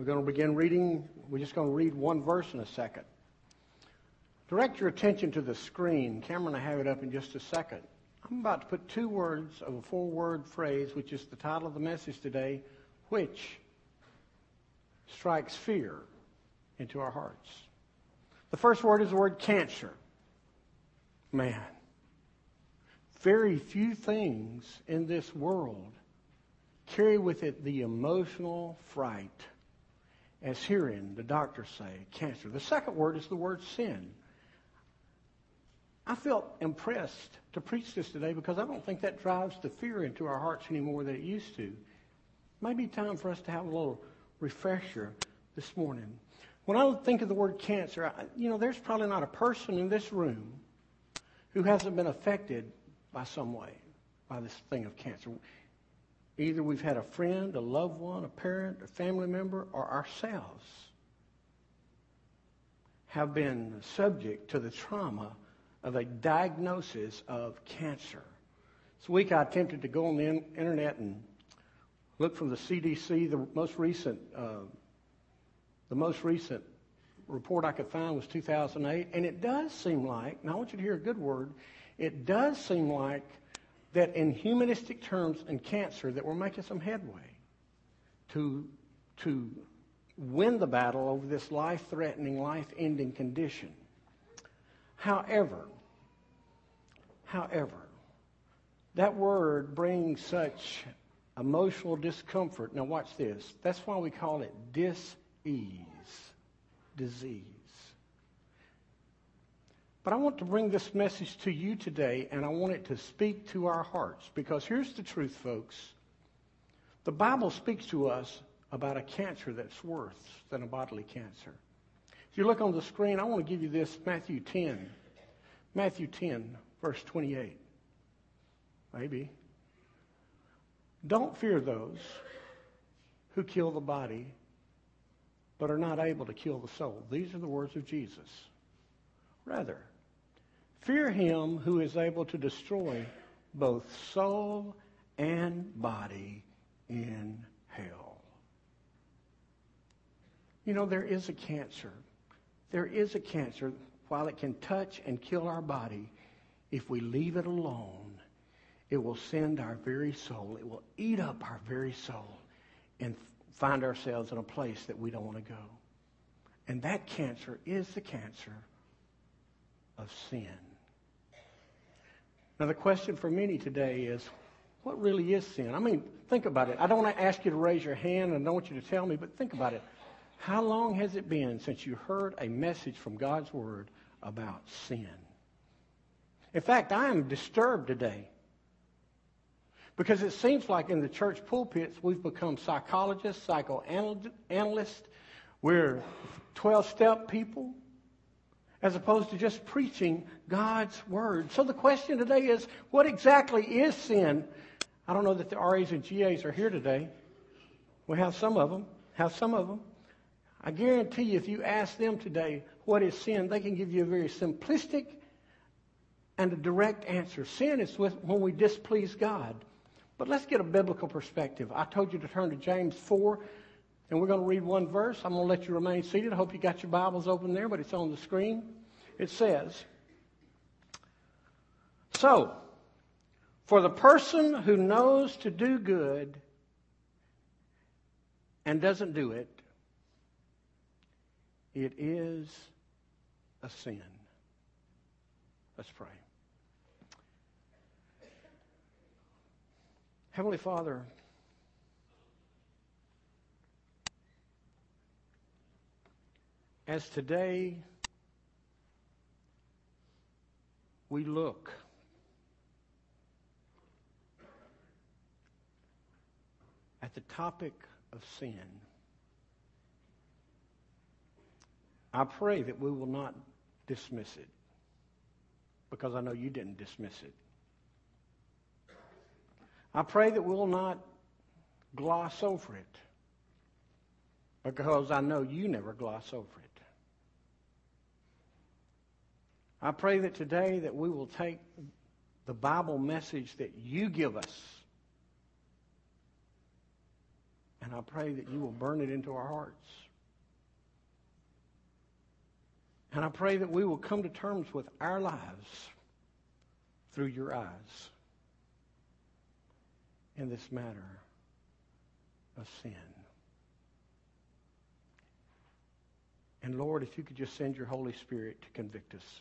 We're going to begin reading. We're just going to read one verse in a second. Direct your attention to the screen. Cameron, I have it up in just a second. I'm about to put two words of a four word phrase, which is the title of the message today, which strikes fear into our hearts. The first word is the word cancer. Man, very few things in this world carry with it the emotional fright as hearing the doctors say cancer. The second word is the word sin. I felt impressed to preach this today because I don't think that drives the fear into our hearts anymore than it used to. Maybe time for us to have a little refresher this morning. When I think of the word cancer, I, you know, there's probably not a person in this room who hasn't been affected by some way by this thing of cancer. Either we've had a friend, a loved one, a parent, a family member, or ourselves have been subject to the trauma of a diagnosis of cancer. This week I attempted to go on the internet and look from the CDC. The most recent, uh, the most recent report I could find was 2008, and it does seem like. and I want you to hear a good word. It does seem like that in humanistic terms in cancer that we're making some headway to to win the battle over this life-threatening, life-ending condition. However, however, that word brings such emotional discomfort. Now watch this. That's why we call it dis-ease, disease. But I want to bring this message to you today, and I want it to speak to our hearts. Because here's the truth, folks. The Bible speaks to us about a cancer that's worse than a bodily cancer. If you look on the screen, I want to give you this Matthew 10. Matthew 10, verse 28. Maybe. Don't fear those who kill the body, but are not able to kill the soul. These are the words of Jesus. Rather, fear him who is able to destroy both soul and body in hell. You know, there is a cancer. There is a cancer. While it can touch and kill our body, if we leave it alone, it will send our very soul, it will eat up our very soul and find ourselves in a place that we don't want to go. And that cancer is the cancer of sin. Now, the question for many today is what really is sin? I mean, think about it. I don't want to ask you to raise your hand and I don't want you to tell me, but think about it. How long has it been since you heard a message from God's Word about sin? In fact, I am disturbed today because it seems like in the church pulpits we've become psychologists, psychoanalysts, we're 12 step people as opposed to just preaching God's Word. So the question today is what exactly is sin? I don't know that the RAs and GAs are here today. We have some of them, have some of them. I guarantee you, if you ask them today what is sin, they can give you a very simplistic and a direct answer. Sin is when we displease God. But let's get a biblical perspective. I told you to turn to James 4, and we're going to read one verse. I'm going to let you remain seated. I hope you got your Bibles open there, but it's on the screen. It says, So, for the person who knows to do good and doesn't do it, it is a sin. Let's pray. Heavenly Father, as today we look at the topic of sin, I pray that we will not dismiss it because I know you didn't dismiss it. I pray that we'll not gloss over it because I know you never gloss over it. I pray that today that we will take the Bible message that you give us And I pray that you will burn it into our hearts. And I pray that we will come to terms with our lives through your eyes in this matter of sin. And Lord, if you could just send your Holy Spirit to convict us,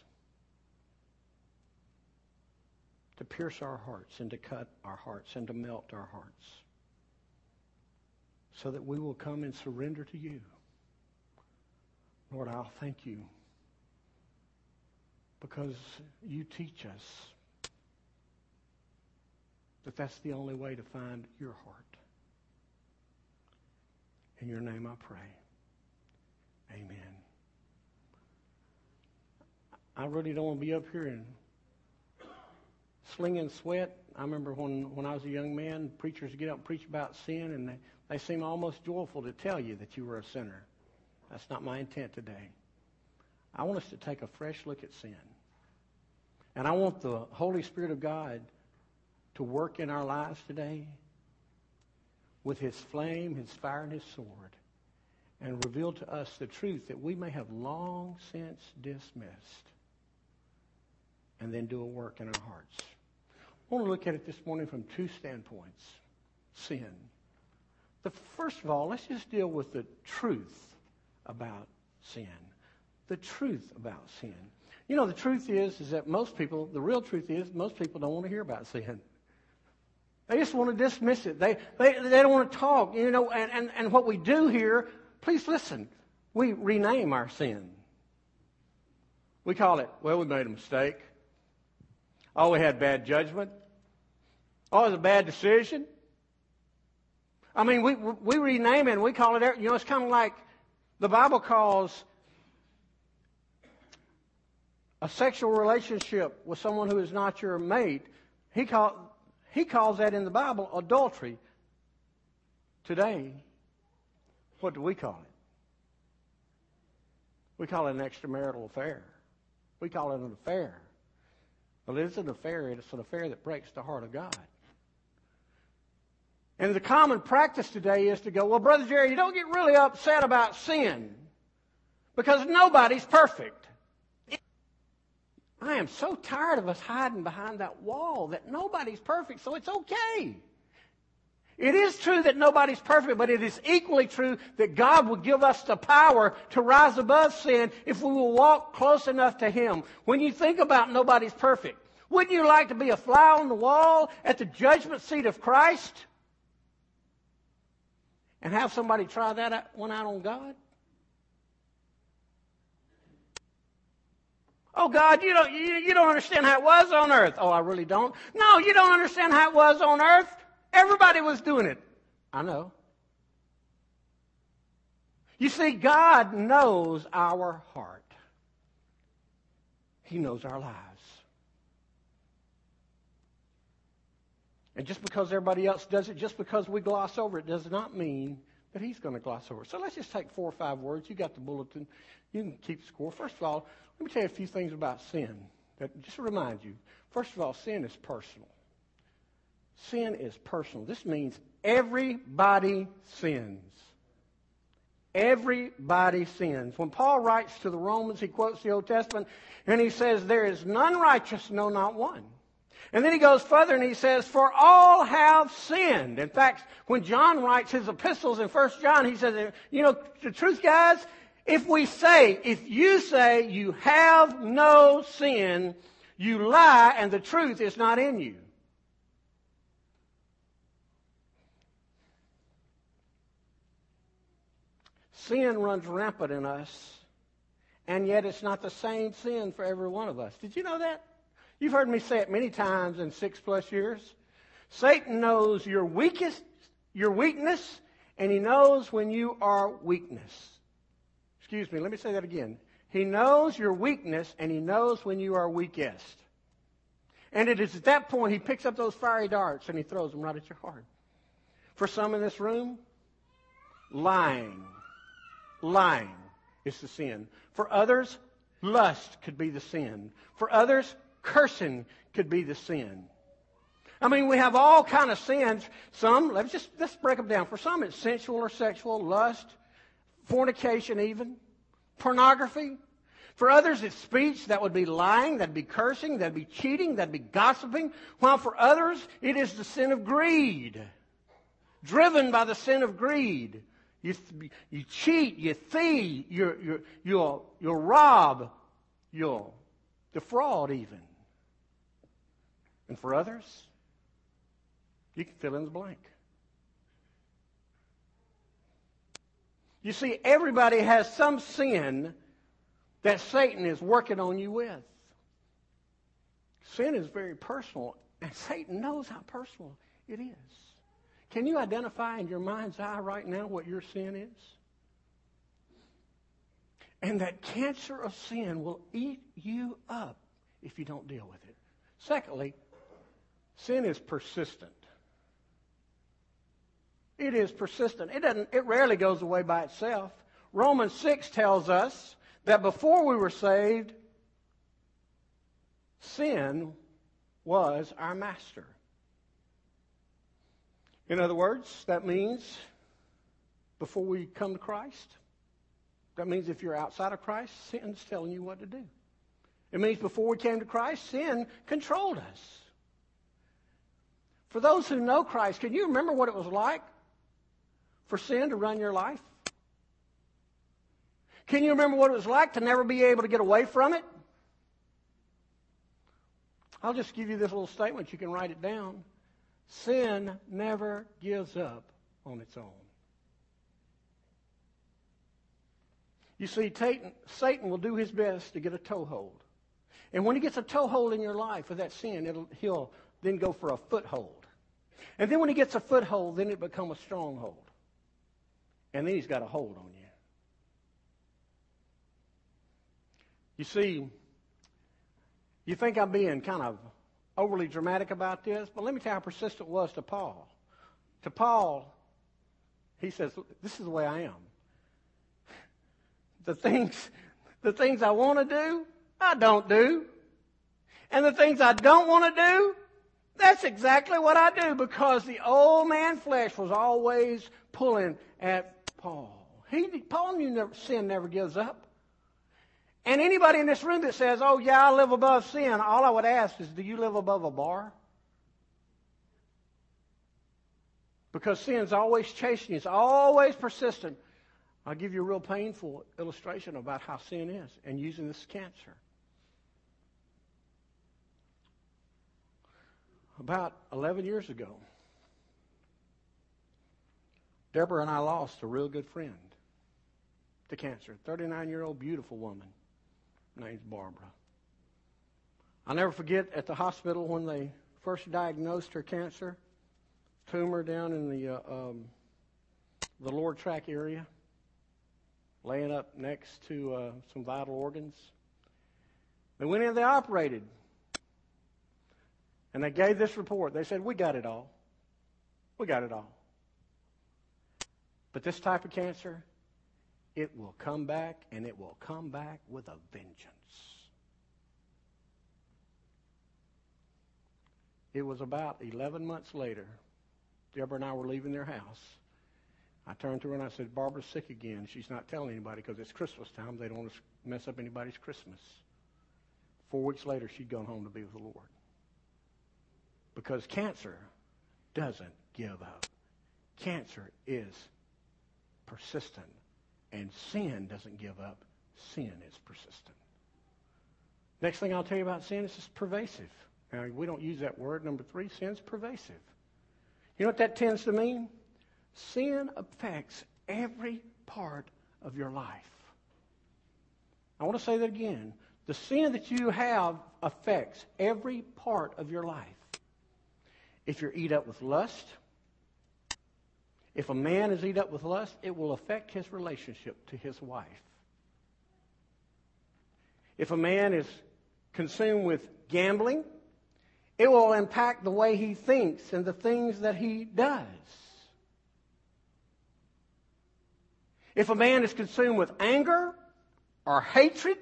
to pierce our hearts and to cut our hearts and to melt our hearts, so that we will come and surrender to you. Lord, I'll thank you because you teach us that that's the only way to find your heart. In your name I pray. Amen. I really don't want to be up here and slinging sweat. I remember when, when I was a young man, preachers would get up and preach about sin, and they, they seem almost joyful to tell you that you were a sinner. That's not my intent today. I want us to take a fresh look at sin. And I want the Holy Spirit of God to work in our lives today with his flame, his fire, and his sword and reveal to us the truth that we may have long since dismissed and then do a work in our hearts. I want to look at it this morning from two standpoints sin. The first of all, let's just deal with the truth about sin. The truth about sin. You know, the truth is, is that most people, the real truth is, most people don't want to hear about sin. They just want to dismiss it. They, they, they don't want to talk, you know, and, and, and what we do here, please listen, we rename our sin. We call it, well, we made a mistake. Oh, we had bad judgment. Oh, it was a bad decision. I mean, we, we rename it and we call it, you know, it's kind of like the Bible calls a sexual relationship with someone who is not your mate. He, call, he calls that in the Bible adultery. Today, what do we call it? We call it an extramarital affair. We call it an affair. Well, it is an affair. It's an affair that breaks the heart of God. And the common practice today is to go, well, Brother Jerry, you don't get really upset about sin because nobody's perfect. I am so tired of us hiding behind that wall that nobody's perfect, so it's okay. It is true that nobody's perfect, but it is equally true that God will give us the power to rise above sin if we will walk close enough to Him. When you think about nobody's perfect, wouldn't you like to be a fly on the wall at the judgment seat of Christ? And have somebody try that one out on God? Oh, God, you don't, you, you don't understand how it was on earth. Oh, I really don't. No, you don't understand how it was on earth. Everybody was doing it. I know. You see, God knows our heart. He knows our lives. And just because everybody else does it, just because we gloss over it, does not mean that he's going to gloss over it. So let's just take four or five words. You got the bulletin. You can keep score. First of all, let me tell you a few things about sin that just remind you. First of all, sin is personal. Sin is personal. This means everybody sins. Everybody sins. When Paul writes to the Romans, he quotes the Old Testament and he says, There is none righteous, no, not one. And then he goes further and he says, For all have sinned. In fact, when John writes his epistles in 1 John, he says, You know, the truth, guys, if we say, if you say you have no sin, you lie and the truth is not in you. Sin runs rampant in us, and yet it's not the same sin for every one of us. Did you know that? You've heard me say it many times in six plus years. Satan knows your weakest, your weakness, and he knows when you are weakness. Excuse me, let me say that again. He knows your weakness, and he knows when you are weakest. And it is at that point he picks up those fiery darts and he throws them right at your heart. For some in this room, lying lying is the sin. For others, lust could be the sin. For others, cursing could be the sin. I mean, we have all kind of sins. Some, let's just let's break them down. For some, it's sensual or sexual, lust, fornication, even pornography. For others, it's speech. That would be lying. That'd be cursing. That'd be cheating. That'd be gossiping. While for others, it is the sin of greed. Driven by the sin of greed. You, you cheat. You thieve. You, you, you'll, you'll rob. You'll defraud even. And for others, you can fill in the blank. You see, everybody has some sin that Satan is working on you with. Sin is very personal, and Satan knows how personal it is. Can you identify in your mind's eye right now what your sin is? And that cancer of sin will eat you up if you don't deal with it. Secondly, sin is persistent. It is persistent. It doesn't it rarely goes away by itself. Romans 6 tells us that before we were saved, sin was our master. In other words, that means before we come to Christ, that means if you're outside of Christ, sin's telling you what to do. It means before we came to Christ, sin controlled us. For those who know Christ, can you remember what it was like for sin to run your life? Can you remember what it was like to never be able to get away from it? I'll just give you this little statement. You can write it down. Sin never gives up on its own. You see, Satan will do his best to get a toehold. And when he gets a toehold in your life with that sin, he'll then go for a foothold. And then when he gets a foothold, then it becomes a stronghold. And then he's got a hold on you. You see, you think I'm being kind of overly dramatic about this, but let me tell you how persistent it was to Paul. To Paul, he says, This is the way I am. The things, the things I want to do, I don't do. And the things I don't want to do, that's exactly what I do because the old man flesh was always pulling at Paul. He, Paul knew never, sin never gives up. And anybody in this room that says, oh, yeah, I live above sin, all I would ask is, do you live above a bar? Because sin's always chasing you, it's always persistent. I'll give you a real painful illustration about how sin is and using this cancer. About 11 years ago, Deborah and I lost a real good friend to cancer. 39 year old beautiful woman named Barbara. I'll never forget at the hospital when they first diagnosed her cancer, tumor down in the uh, um, the lower tract area, laying up next to uh, some vital organs. They went in, they operated, and they gave this report. They said, "We got it all. We got it all." But this type of cancer, it will come back and it will come back with a vengeance. It was about 11 months later. Deborah and I were leaving their house. I turned to her and I said, Barbara's sick again. She's not telling anybody because it's Christmas time. They don't want to mess up anybody's Christmas. Four weeks later, she'd gone home to be with the Lord. Because cancer doesn't give up. Cancer is persistent. And sin doesn't give up. Sin is persistent. Next thing I'll tell you about sin is just pervasive. Now, we don't use that word. Number three, sin's pervasive. You know what that tends to mean? Sin affects every part of your life. I want to say that again. The sin that you have affects every part of your life. If you're eat up with lust, if a man is eat up with lust, it will affect his relationship to his wife. If a man is consumed with gambling, it will impact the way he thinks and the things that he does. If a man is consumed with anger or hatred,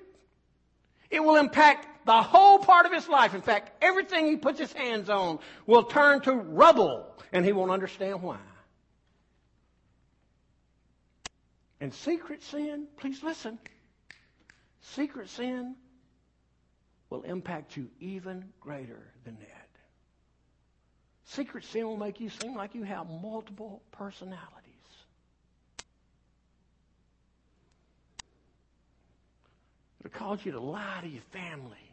it will impact the whole part of his life, in fact, everything he puts his hands on will turn to rubble and he won't understand why. And secret sin, please listen, secret sin will impact you even greater than that. Secret sin will make you seem like you have multiple personalities. It'll cause you to lie to your family.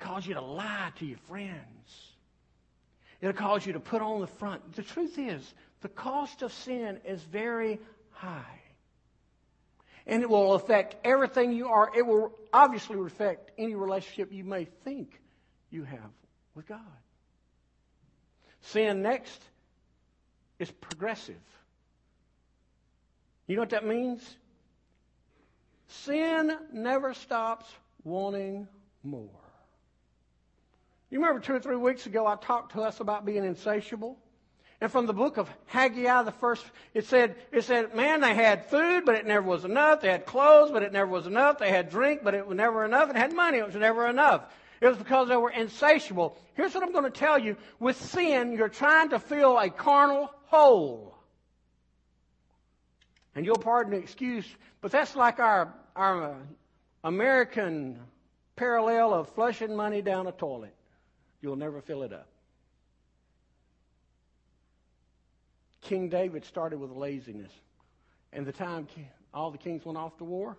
Cause you to lie to your friends. It'll cause you to put on the front. The truth is, the cost of sin is very high. And it will affect everything you are. It will obviously affect any relationship you may think you have with God. Sin next is progressive. You know what that means? Sin never stops wanting more. You remember two or three weeks ago, I talked to us about being insatiable? And from the book of Haggai, the first, it said, it said, man, they had food, but it never was enough. They had clothes, but it never was enough. They had drink, but it was never enough. And had money, it was never enough. It was because they were insatiable. Here's what I'm going to tell you. With sin, you're trying to fill a carnal hole. And you'll pardon the excuse, but that's like our, our American parallel of flushing money down a toilet. You'll never fill it up. King David started with laziness. And the time all the kings went off to war,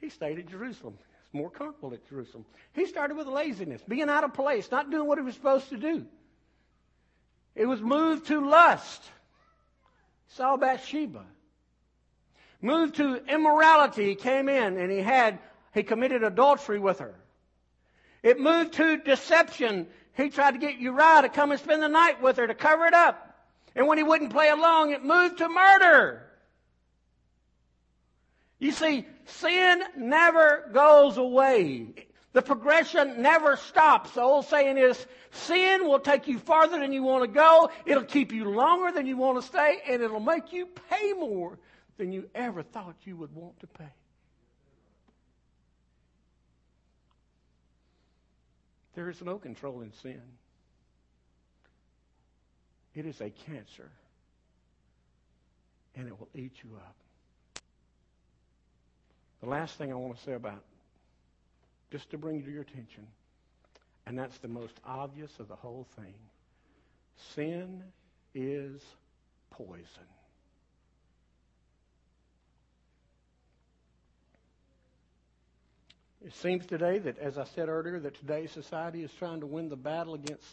he stayed at Jerusalem. It's more comfortable at Jerusalem. He started with laziness, being out of place, not doing what he was supposed to do. It was moved to lust. Saw Bathsheba. Moved to immorality. He came in and he had, he committed adultery with her. It moved to deception. He tried to get Uriah to come and spend the night with her to cover it up. And when he wouldn't play along, it moved to murder. You see, sin never goes away. The progression never stops. The old saying is, sin will take you farther than you want to go. It'll keep you longer than you want to stay, and it'll make you pay more than you ever thought you would want to pay. There is no control in sin. It is a cancer, and it will eat you up. The last thing I want to say about, just to bring to your attention, and that's the most obvious of the whole thing sin is poison. It seems today that, as I said earlier, that today's society is trying to win the battle against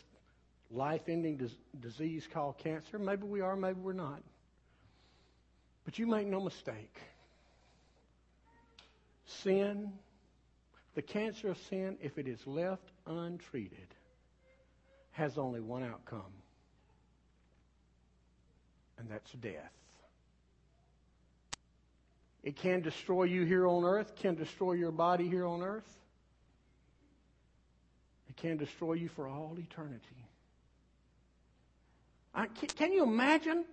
life-ending dis- disease called cancer. Maybe we are, maybe we're not. But you make no mistake. Sin, the cancer of sin, if it is left untreated, has only one outcome, and that's death. It can destroy you here on earth, can destroy your body here on earth. It can destroy you for all eternity. I, can, can you imagine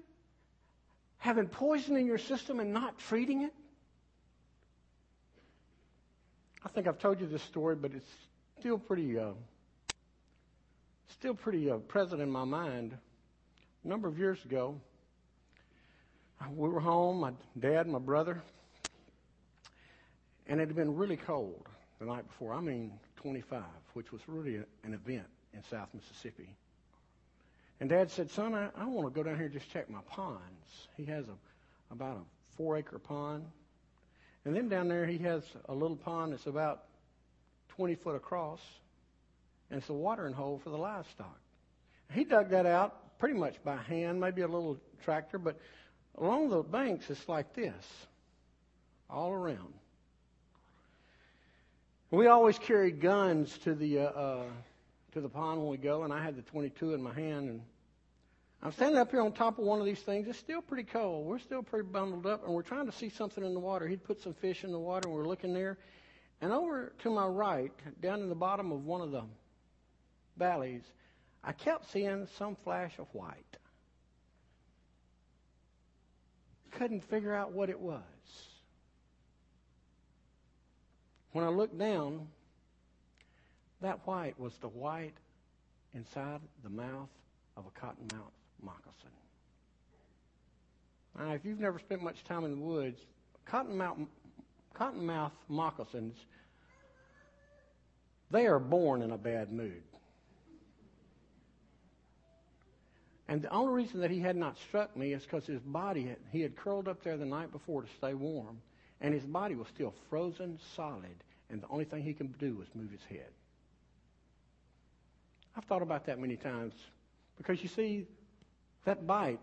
having poison in your system and not treating it? I think I've told you this story, but it's still pretty, uh, still pretty uh, present in my mind. A number of years ago, we were home, my dad and my brother, and it had been really cold the night before. I mean, 25, which was really a, an event in South Mississippi. And Dad said, Son, I, I want to go down here and just check my ponds. He has a, about a four acre pond. And then down there, he has a little pond that's about 20 foot across, and it's a watering hole for the livestock. He dug that out pretty much by hand, maybe a little tractor, but along the banks, it's like this, all around. We always carried guns to the uh, uh, to the pond when we go, and I had the 22 in my hand, and I'm standing up here on top of one of these things. It's still pretty cold. We're still pretty bundled up, and we're trying to see something in the water. He'd put some fish in the water, and we're looking there. And over to my right, down in the bottom of one of the valleys, I kept seeing some flash of white. Couldn't figure out what it was. When I looked down, That white was the white inside the mouth of a cottonmouth moccasin. Now, if you've never spent much time in the woods, cottonmouth, cottonmouth moccasins, they are born in a bad mood. And the only reason that he had not struck me is because his body, had, he had curled up there the night before to stay warm, and his body was still frozen solid, and the only thing he could do was move his head. I've thought about that many times because you see, that bite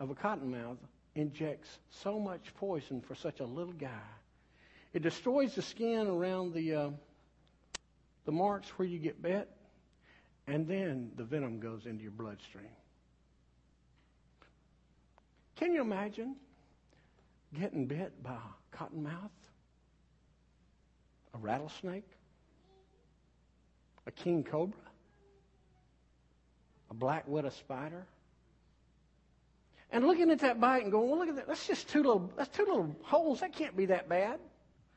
of a cottonmouth injects so much poison for such a little guy. It destroys the skin around the uh, the marks where you get bit, and then the venom goes into your bloodstream. Can you imagine getting bit by a cottonmouth, a rattlesnake, a king cobra, a black widow spider? And looking at that bite and going, well, look at that. That's just two little, that's two little holes. That can't be that bad.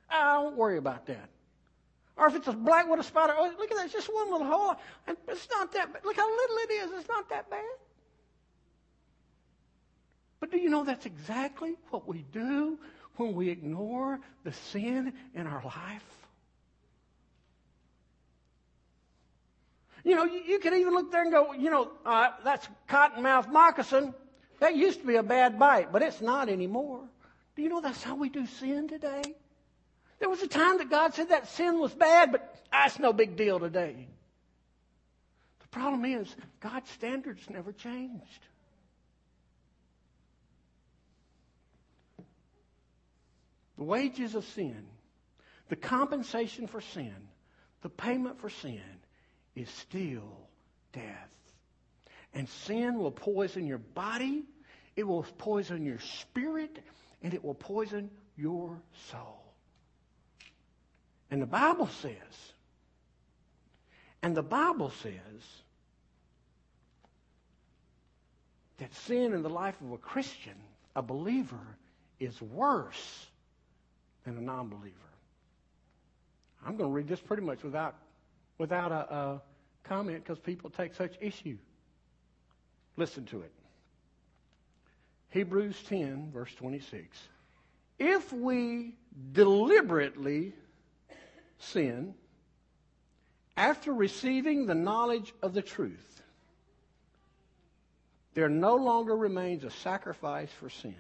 I don't worry about that. Or if it's a black widow spider, oh, look at that. It's just one little hole. It's not that bad. Look how little it is. It's not that bad. But do you know that's exactly what we do when we ignore the sin in our life? You know, you, you can even look there and go, you know, uh, that's cottonmouth moccasin. That used to be a bad bite, but it's not anymore. Do you know that's how we do sin today? There was a time that God said that sin was bad, but that's no big deal today. The problem is, God's standards never changed. The wages of sin, the compensation for sin, the payment for sin is still death. And sin will poison your body, it will poison your spirit, and it will poison your soul. And the Bible says, and the Bible says that sin in the life of a Christian, a believer, is worse than a non believer. I'm going to read this pretty much without, without a, a comment because people take such issue. Listen to it. Hebrews 10, verse 26. If we deliberately sin after receiving the knowledge of the truth, there no longer remains a sacrifice for sin,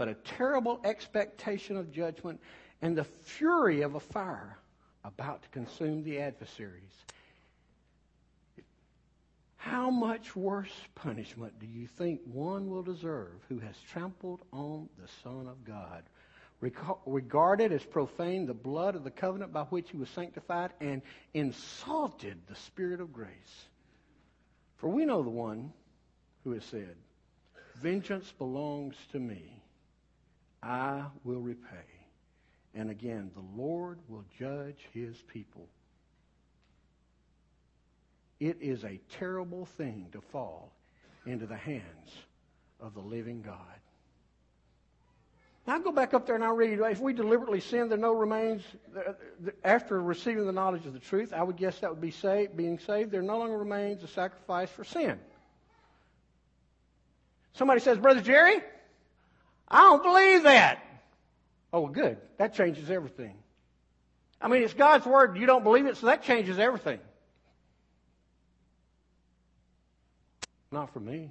but a terrible expectation of judgment and the fury of a fire about to consume the adversaries. How much worse punishment do you think one will deserve who has trampled on the Son of God? regarded as profane the blood of the covenant by which he was sanctified, and insulted the Spirit of grace. For we know the one who has said, Vengeance belongs to me, I will repay. And again, the Lord will judge his people. It is a terrible thing to fall into the hands of the living God. Now I go back up there and I read, if we deliberately sin, there no remains, uh, after receiving the knowledge of the truth, I would guess that would be saved, being saved, there no longer remains a sacrifice for sin. Somebody says, Brother Jerry, I don't believe that. Oh, good. That changes everything. I mean, it's God's Word. You don't believe it, so that changes everything. Not for me.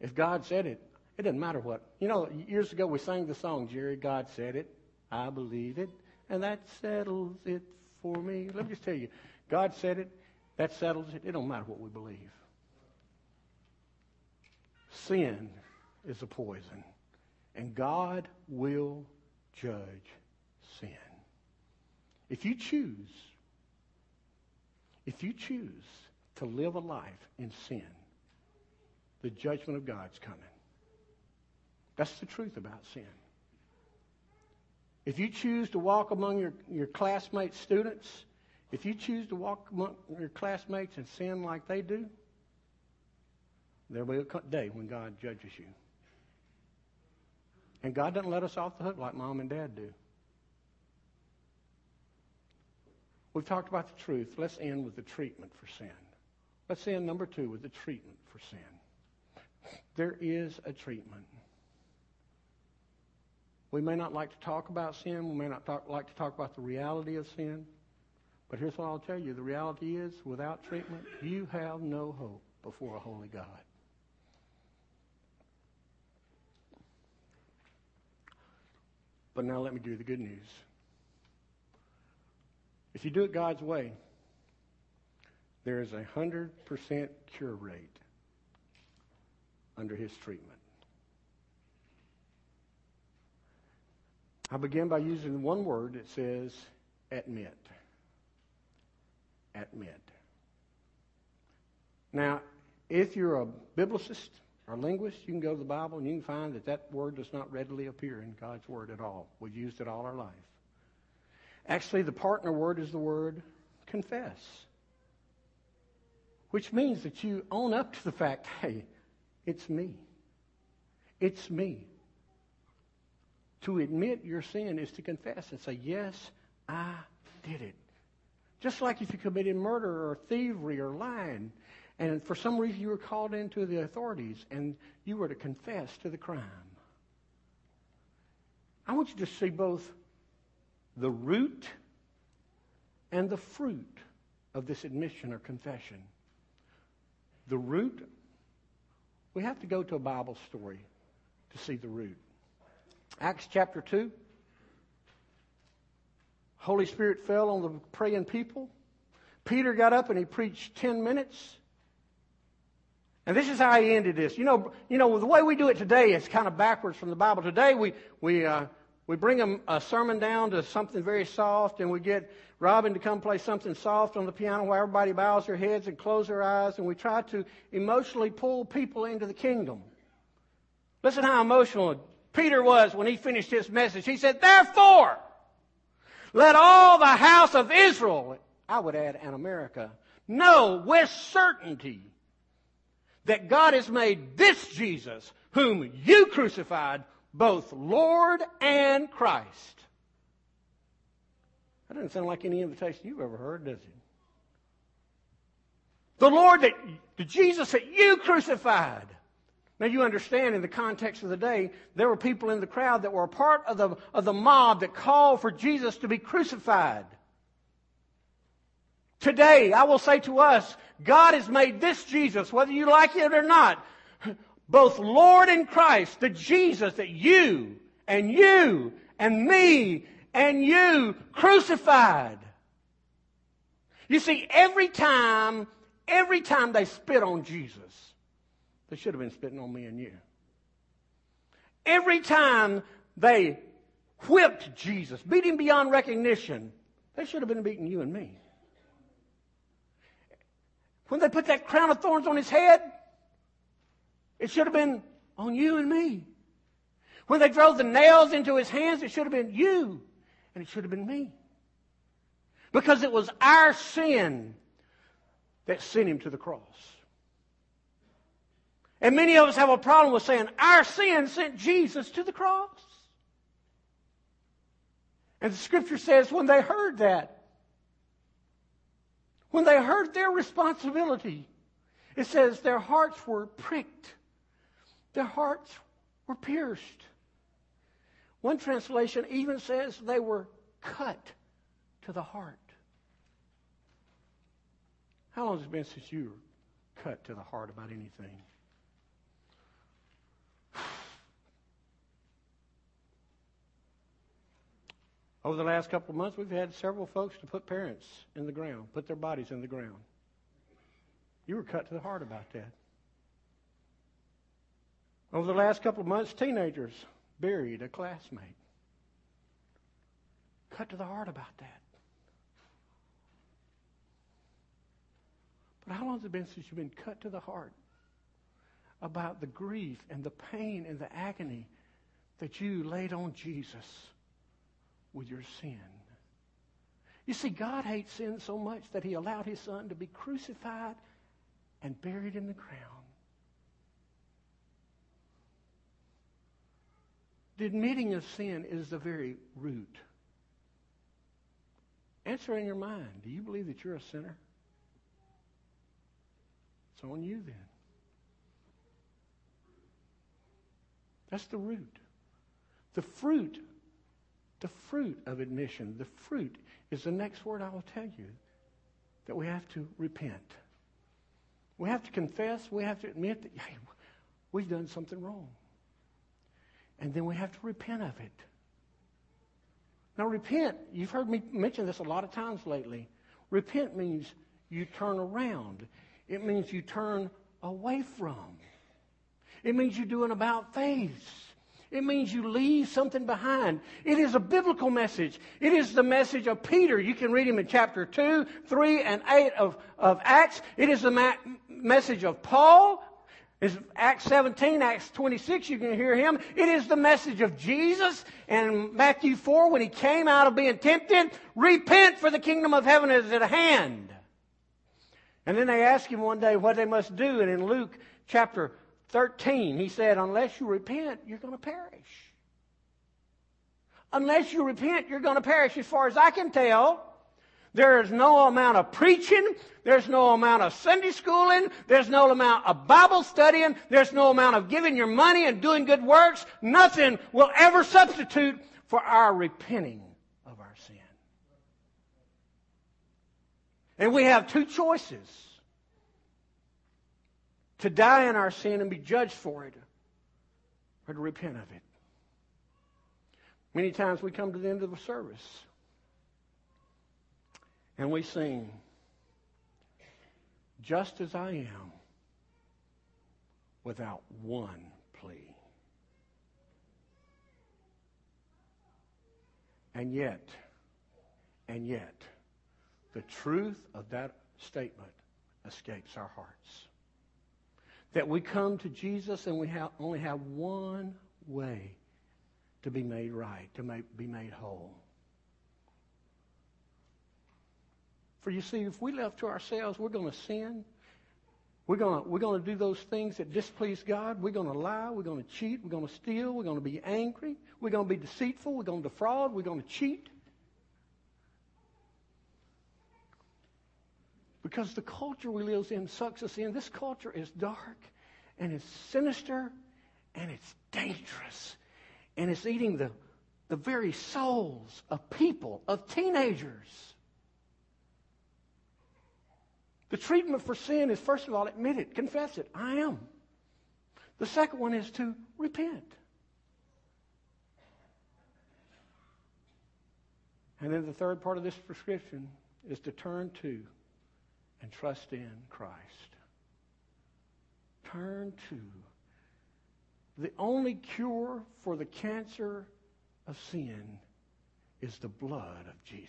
If God said it, it doesn't matter what. You know, years ago we sang the song, Jerry, God said it, I believe it, and that settles it for me. Let me just tell you, God said it, that settles it. It don't matter what we believe. Sin is a poison, and God will judge sin. If you choose, if you choose to live a life in sin, the judgment of God's coming. That's the truth about sin. If you choose to walk among your, your classmates, students, if you choose to walk among your classmates and sin like they do, there will be a day when God judges you. And God doesn't let us off the hook like mom and dad do. We've talked about the truth. Let's end with the treatment for sin. Let's end, number two, with the treatment for sin. There is a treatment. We may not like to talk about sin. We may not talk, like to talk about the reality of sin. But here's what I'll tell you the reality is, without treatment, you have no hope before a holy God. But now let me do the good news. If you do it God's way, there is a 100% cure rate under his treatment. I begin by using one word that says admit. Admit. Now, if you're a biblicist or linguists, you can go to the Bible and you can find that that word does not readily appear in God's Word at all. We've used it all our life. Actually, the partner word is the word confess, which means that you own up to the fact hey, it's me. It's me. To admit your sin is to confess and say, yes, I did it. Just like if you committed murder or thievery or lying, and for some reason you were called into the authorities and you were to confess to the crime. I want you to see both the root and the fruit of this admission or confession. The root, we have to go to a Bible story to see the root. Acts chapter 2. Holy Spirit fell on the praying people. Peter got up and he preached 10 minutes. And this is how he ended this. You know, you know the way we do it today is kind of backwards from the Bible. Today we, we, uh, we bring a, a sermon down to something very soft and we get Robin to come play something soft on the piano while everybody bows their heads and close their eyes and we try to emotionally pull people into the kingdom. Listen how emotional Peter was when he finished his message. He said, Therefore, let all the house of Israel, I would add, and America, know with certainty that God has made this Jesus, whom you crucified, both Lord and Christ. That doesn't sound like any invitation you've ever heard, does it? The Lord that, the Jesus that you crucified. Now you understand in the context of the day, there were people in the crowd that were a part of the, of the mob that called for Jesus to be crucified. Today, I will say to us, God has made this Jesus, whether you like it or not, both Lord and Christ, the Jesus that you and you and me and you crucified. You see, every time, every time they spit on Jesus, they should have been spitting on me and you. Every time they whipped Jesus, beat him beyond recognition, they should have been beating you and me. When they put that crown of thorns on his head, it should have been on you and me. When they drove the nails into his hands, it should have been you and it should have been me. Because it was our sin that sent him to the cross. And many of us have a problem with saying our sin sent Jesus to the cross. And the scripture says when they heard that, when they heard their responsibility, it says their hearts were pricked, their hearts were pierced. One translation even says they were cut to the heart. How long has it been since you were cut to the heart about anything? Over the last couple of months, we've had several folks to put parents in the ground, put their bodies in the ground. You were cut to the heart about that. Over the last couple of months, teenagers buried a classmate. Cut to the heart about that. But how long has it been since you've been cut to the heart about the grief and the pain and the agony that you laid on Jesus? With your sin. You see, God hates sin so much that he allowed his son to be crucified and buried in the ground. The admitting of sin is the very root. Answer in your mind. Do you believe that you're a sinner? It's on you then. That's the root. The fruit, the fruit of admission, the fruit is the next word I will tell you that we have to repent. We have to confess. We have to admit that hey, we've done something wrong. And then we have to repent of it. Now, repent, you've heard me mention this a lot of times lately. Repent means you turn around, it means you turn away from, it means you do an about face. It means you leave something behind. It is a biblical message. It is the message of Peter. You can read him in chapter 2, 3, and 8 of, of Acts. It is the ma- message of Paul. It's Acts 17, Acts 26, you can hear him. It is the message of Jesus. And Matthew 4, when he came out of being tempted, repent for the kingdom of heaven is at hand. And then they ask him one day what they must do. And in Luke chapter 13, he said, Unless you repent, you're going to perish. Unless you repent, you're going to perish. As far as I can tell, there is no amount of preaching. There's no amount of Sunday schooling. There's no amount of Bible studying. There's no amount of giving your money and doing good works. Nothing will ever substitute for our repenting of our sin. And we have two choices to die in our sin and be judged for it, or to repent of it. Many times we come to the end of the service and we sing, Just as I am, without one plea. And yet, and yet, the truth of that statement escapes our hearts that we come to Jesus and we have, only have one way to be made right, to make, be made whole. For you see, if we left to ourselves, we're going to sin. We're going we're going to do those things that displease God. We're going to lie. We're going to cheat. We're going to steal. We're going to be angry. We're going to be deceitful. We're going to defraud. We're going to cheat. Because the culture we live in sucks us in. This culture is dark and it's sinister and it's dangerous. And it's eating the, the very souls of people, of teenagers. The treatment for sin is, first of all, admit it, confess it. I am. The second one is to repent. And then the third part of this prescription is to turn to and trust in Christ. Turn to. The only cure for the cancer of sin is the blood of Jesus.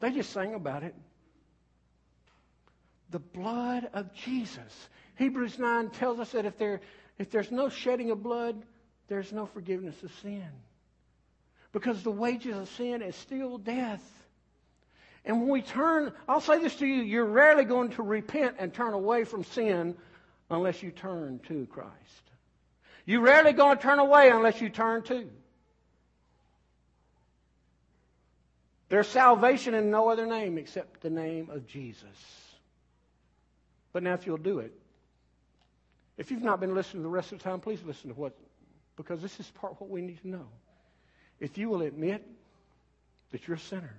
They just sang about it. The blood of Jesus. Hebrews 9 tells us that if, there, if there's no shedding of blood, there's no forgiveness of sin. Because the wages of sin is still death. And when we turn, I'll say this to you, you're rarely going to repent and turn away from sin unless you turn to Christ. You're rarely going to turn away unless you turn to. There's salvation in no other name except the name of Jesus. But now, if you'll do it, if you've not been listening the rest of the time, please listen to what, because this is part of what we need to know. If you will admit that you're a sinner,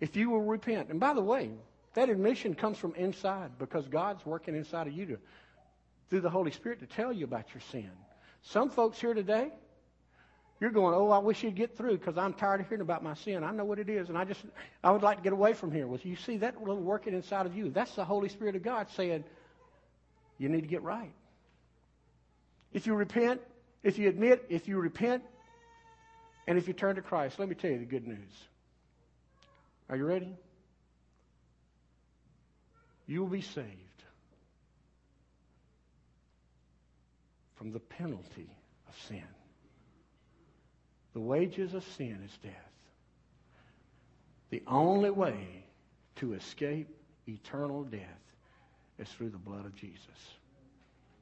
if you will repent. And by the way, that admission comes from inside because God's working inside of you to, through the Holy Spirit to tell you about your sin. Some folks here today, you're going, oh, I wish you'd get through because I'm tired of hearing about my sin. I know what it is, and I just, I would like to get away from here. Well, you see that little working inside of you. That's the Holy Spirit of God saying, you need to get right. If you repent, if you admit, if you repent, and if you turn to Christ, let me tell you the good news. Are you ready? You will be saved from the penalty of sin. The wages of sin is death. The only way to escape eternal death is through the blood of Jesus.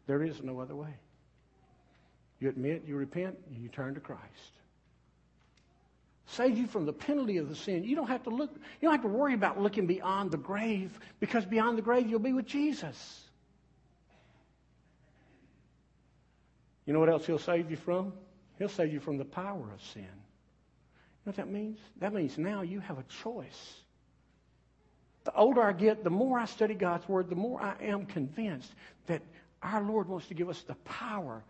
There is no other way. You admit, you repent, and you turn to Christ. Saved you from the penalty of the sin. You don't have to look, you don't have to worry about looking beyond the grave because beyond the grave you'll be with Jesus. You know what else he'll save you from? He'll save you from the power of sin. You know what that means? That means now you have a choice. The older I get, the more I study God's Word, the more I am convinced that our Lord wants to give us the power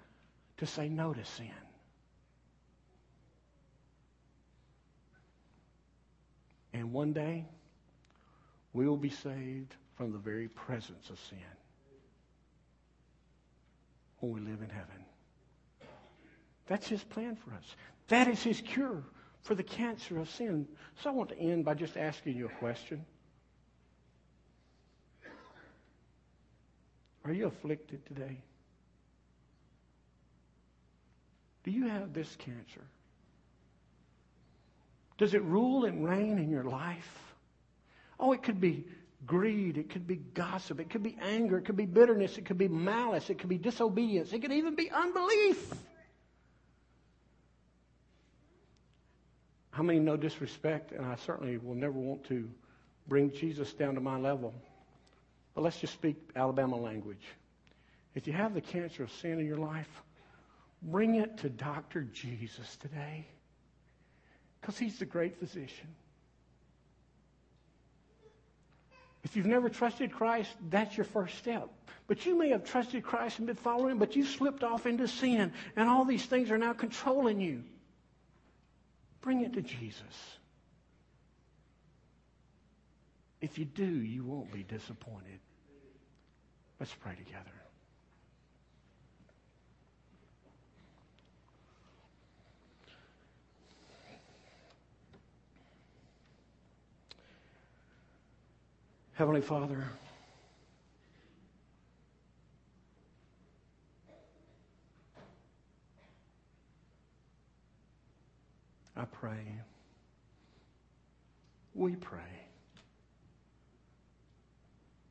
to say no to sin. And one day, we will be saved from the very presence of sin when we live in heaven. That's his plan for us. That is his cure for the cancer of sin. So I want to end by just asking you a question. Are you afflicted today? Do you have this cancer? Does it rule and reign in your life? Oh, it could be greed, it could be gossip, it could be anger, it could be bitterness, it could be malice, it could be disobedience, it could even be unbelief. How many know disrespect? And I certainly will never want to bring Jesus down to my level. But let's just speak Alabama language. If you have the cancer of sin in your life, bring it to Dr. Jesus today. Because he's the great physician. If you've never trusted Christ, that's your first step. But you may have trusted Christ and been following but you slipped off into sin, and all these things are now controlling you. Bring it to Jesus. If you do, you won't be disappointed. Let's pray together. Heavenly Father, I pray, we pray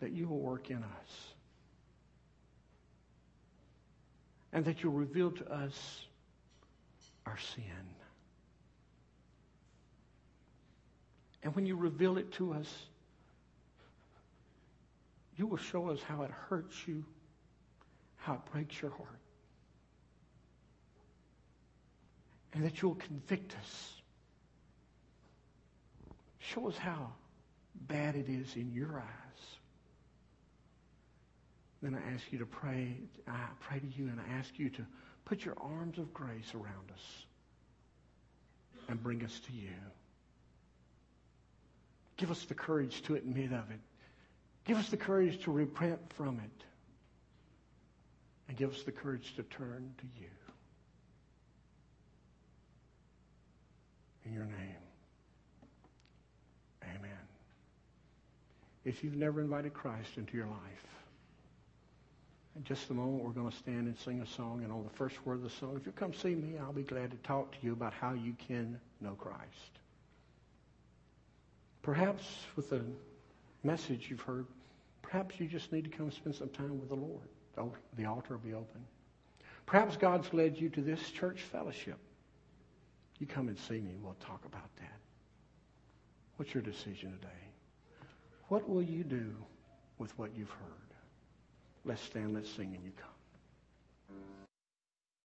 that you will work in us and that you'll reveal to us our sin. And when you reveal it to us, you will show us how it hurts you, how it breaks your heart. and that you'll convict us. Show us how bad it is in your eyes. Then I ask you to pray. I pray to you and I ask you to put your arms of grace around us and bring us to you. Give us the courage to admit of it. Give us the courage to repent from it. And give us the courage to turn to you. in your name. Amen. If you've never invited Christ into your life, in just a moment we're going to stand and sing a song, and on the first word of the song, if you come see me, I'll be glad to talk to you about how you can know Christ. Perhaps with the message you've heard, perhaps you just need to come spend some time with the Lord. The altar will be open. Perhaps God's led you to this church fellowship. You come and see me we'll talk about that. What's your decision today? What will you do with what you've heard? Let's stand, let's sing, and you come.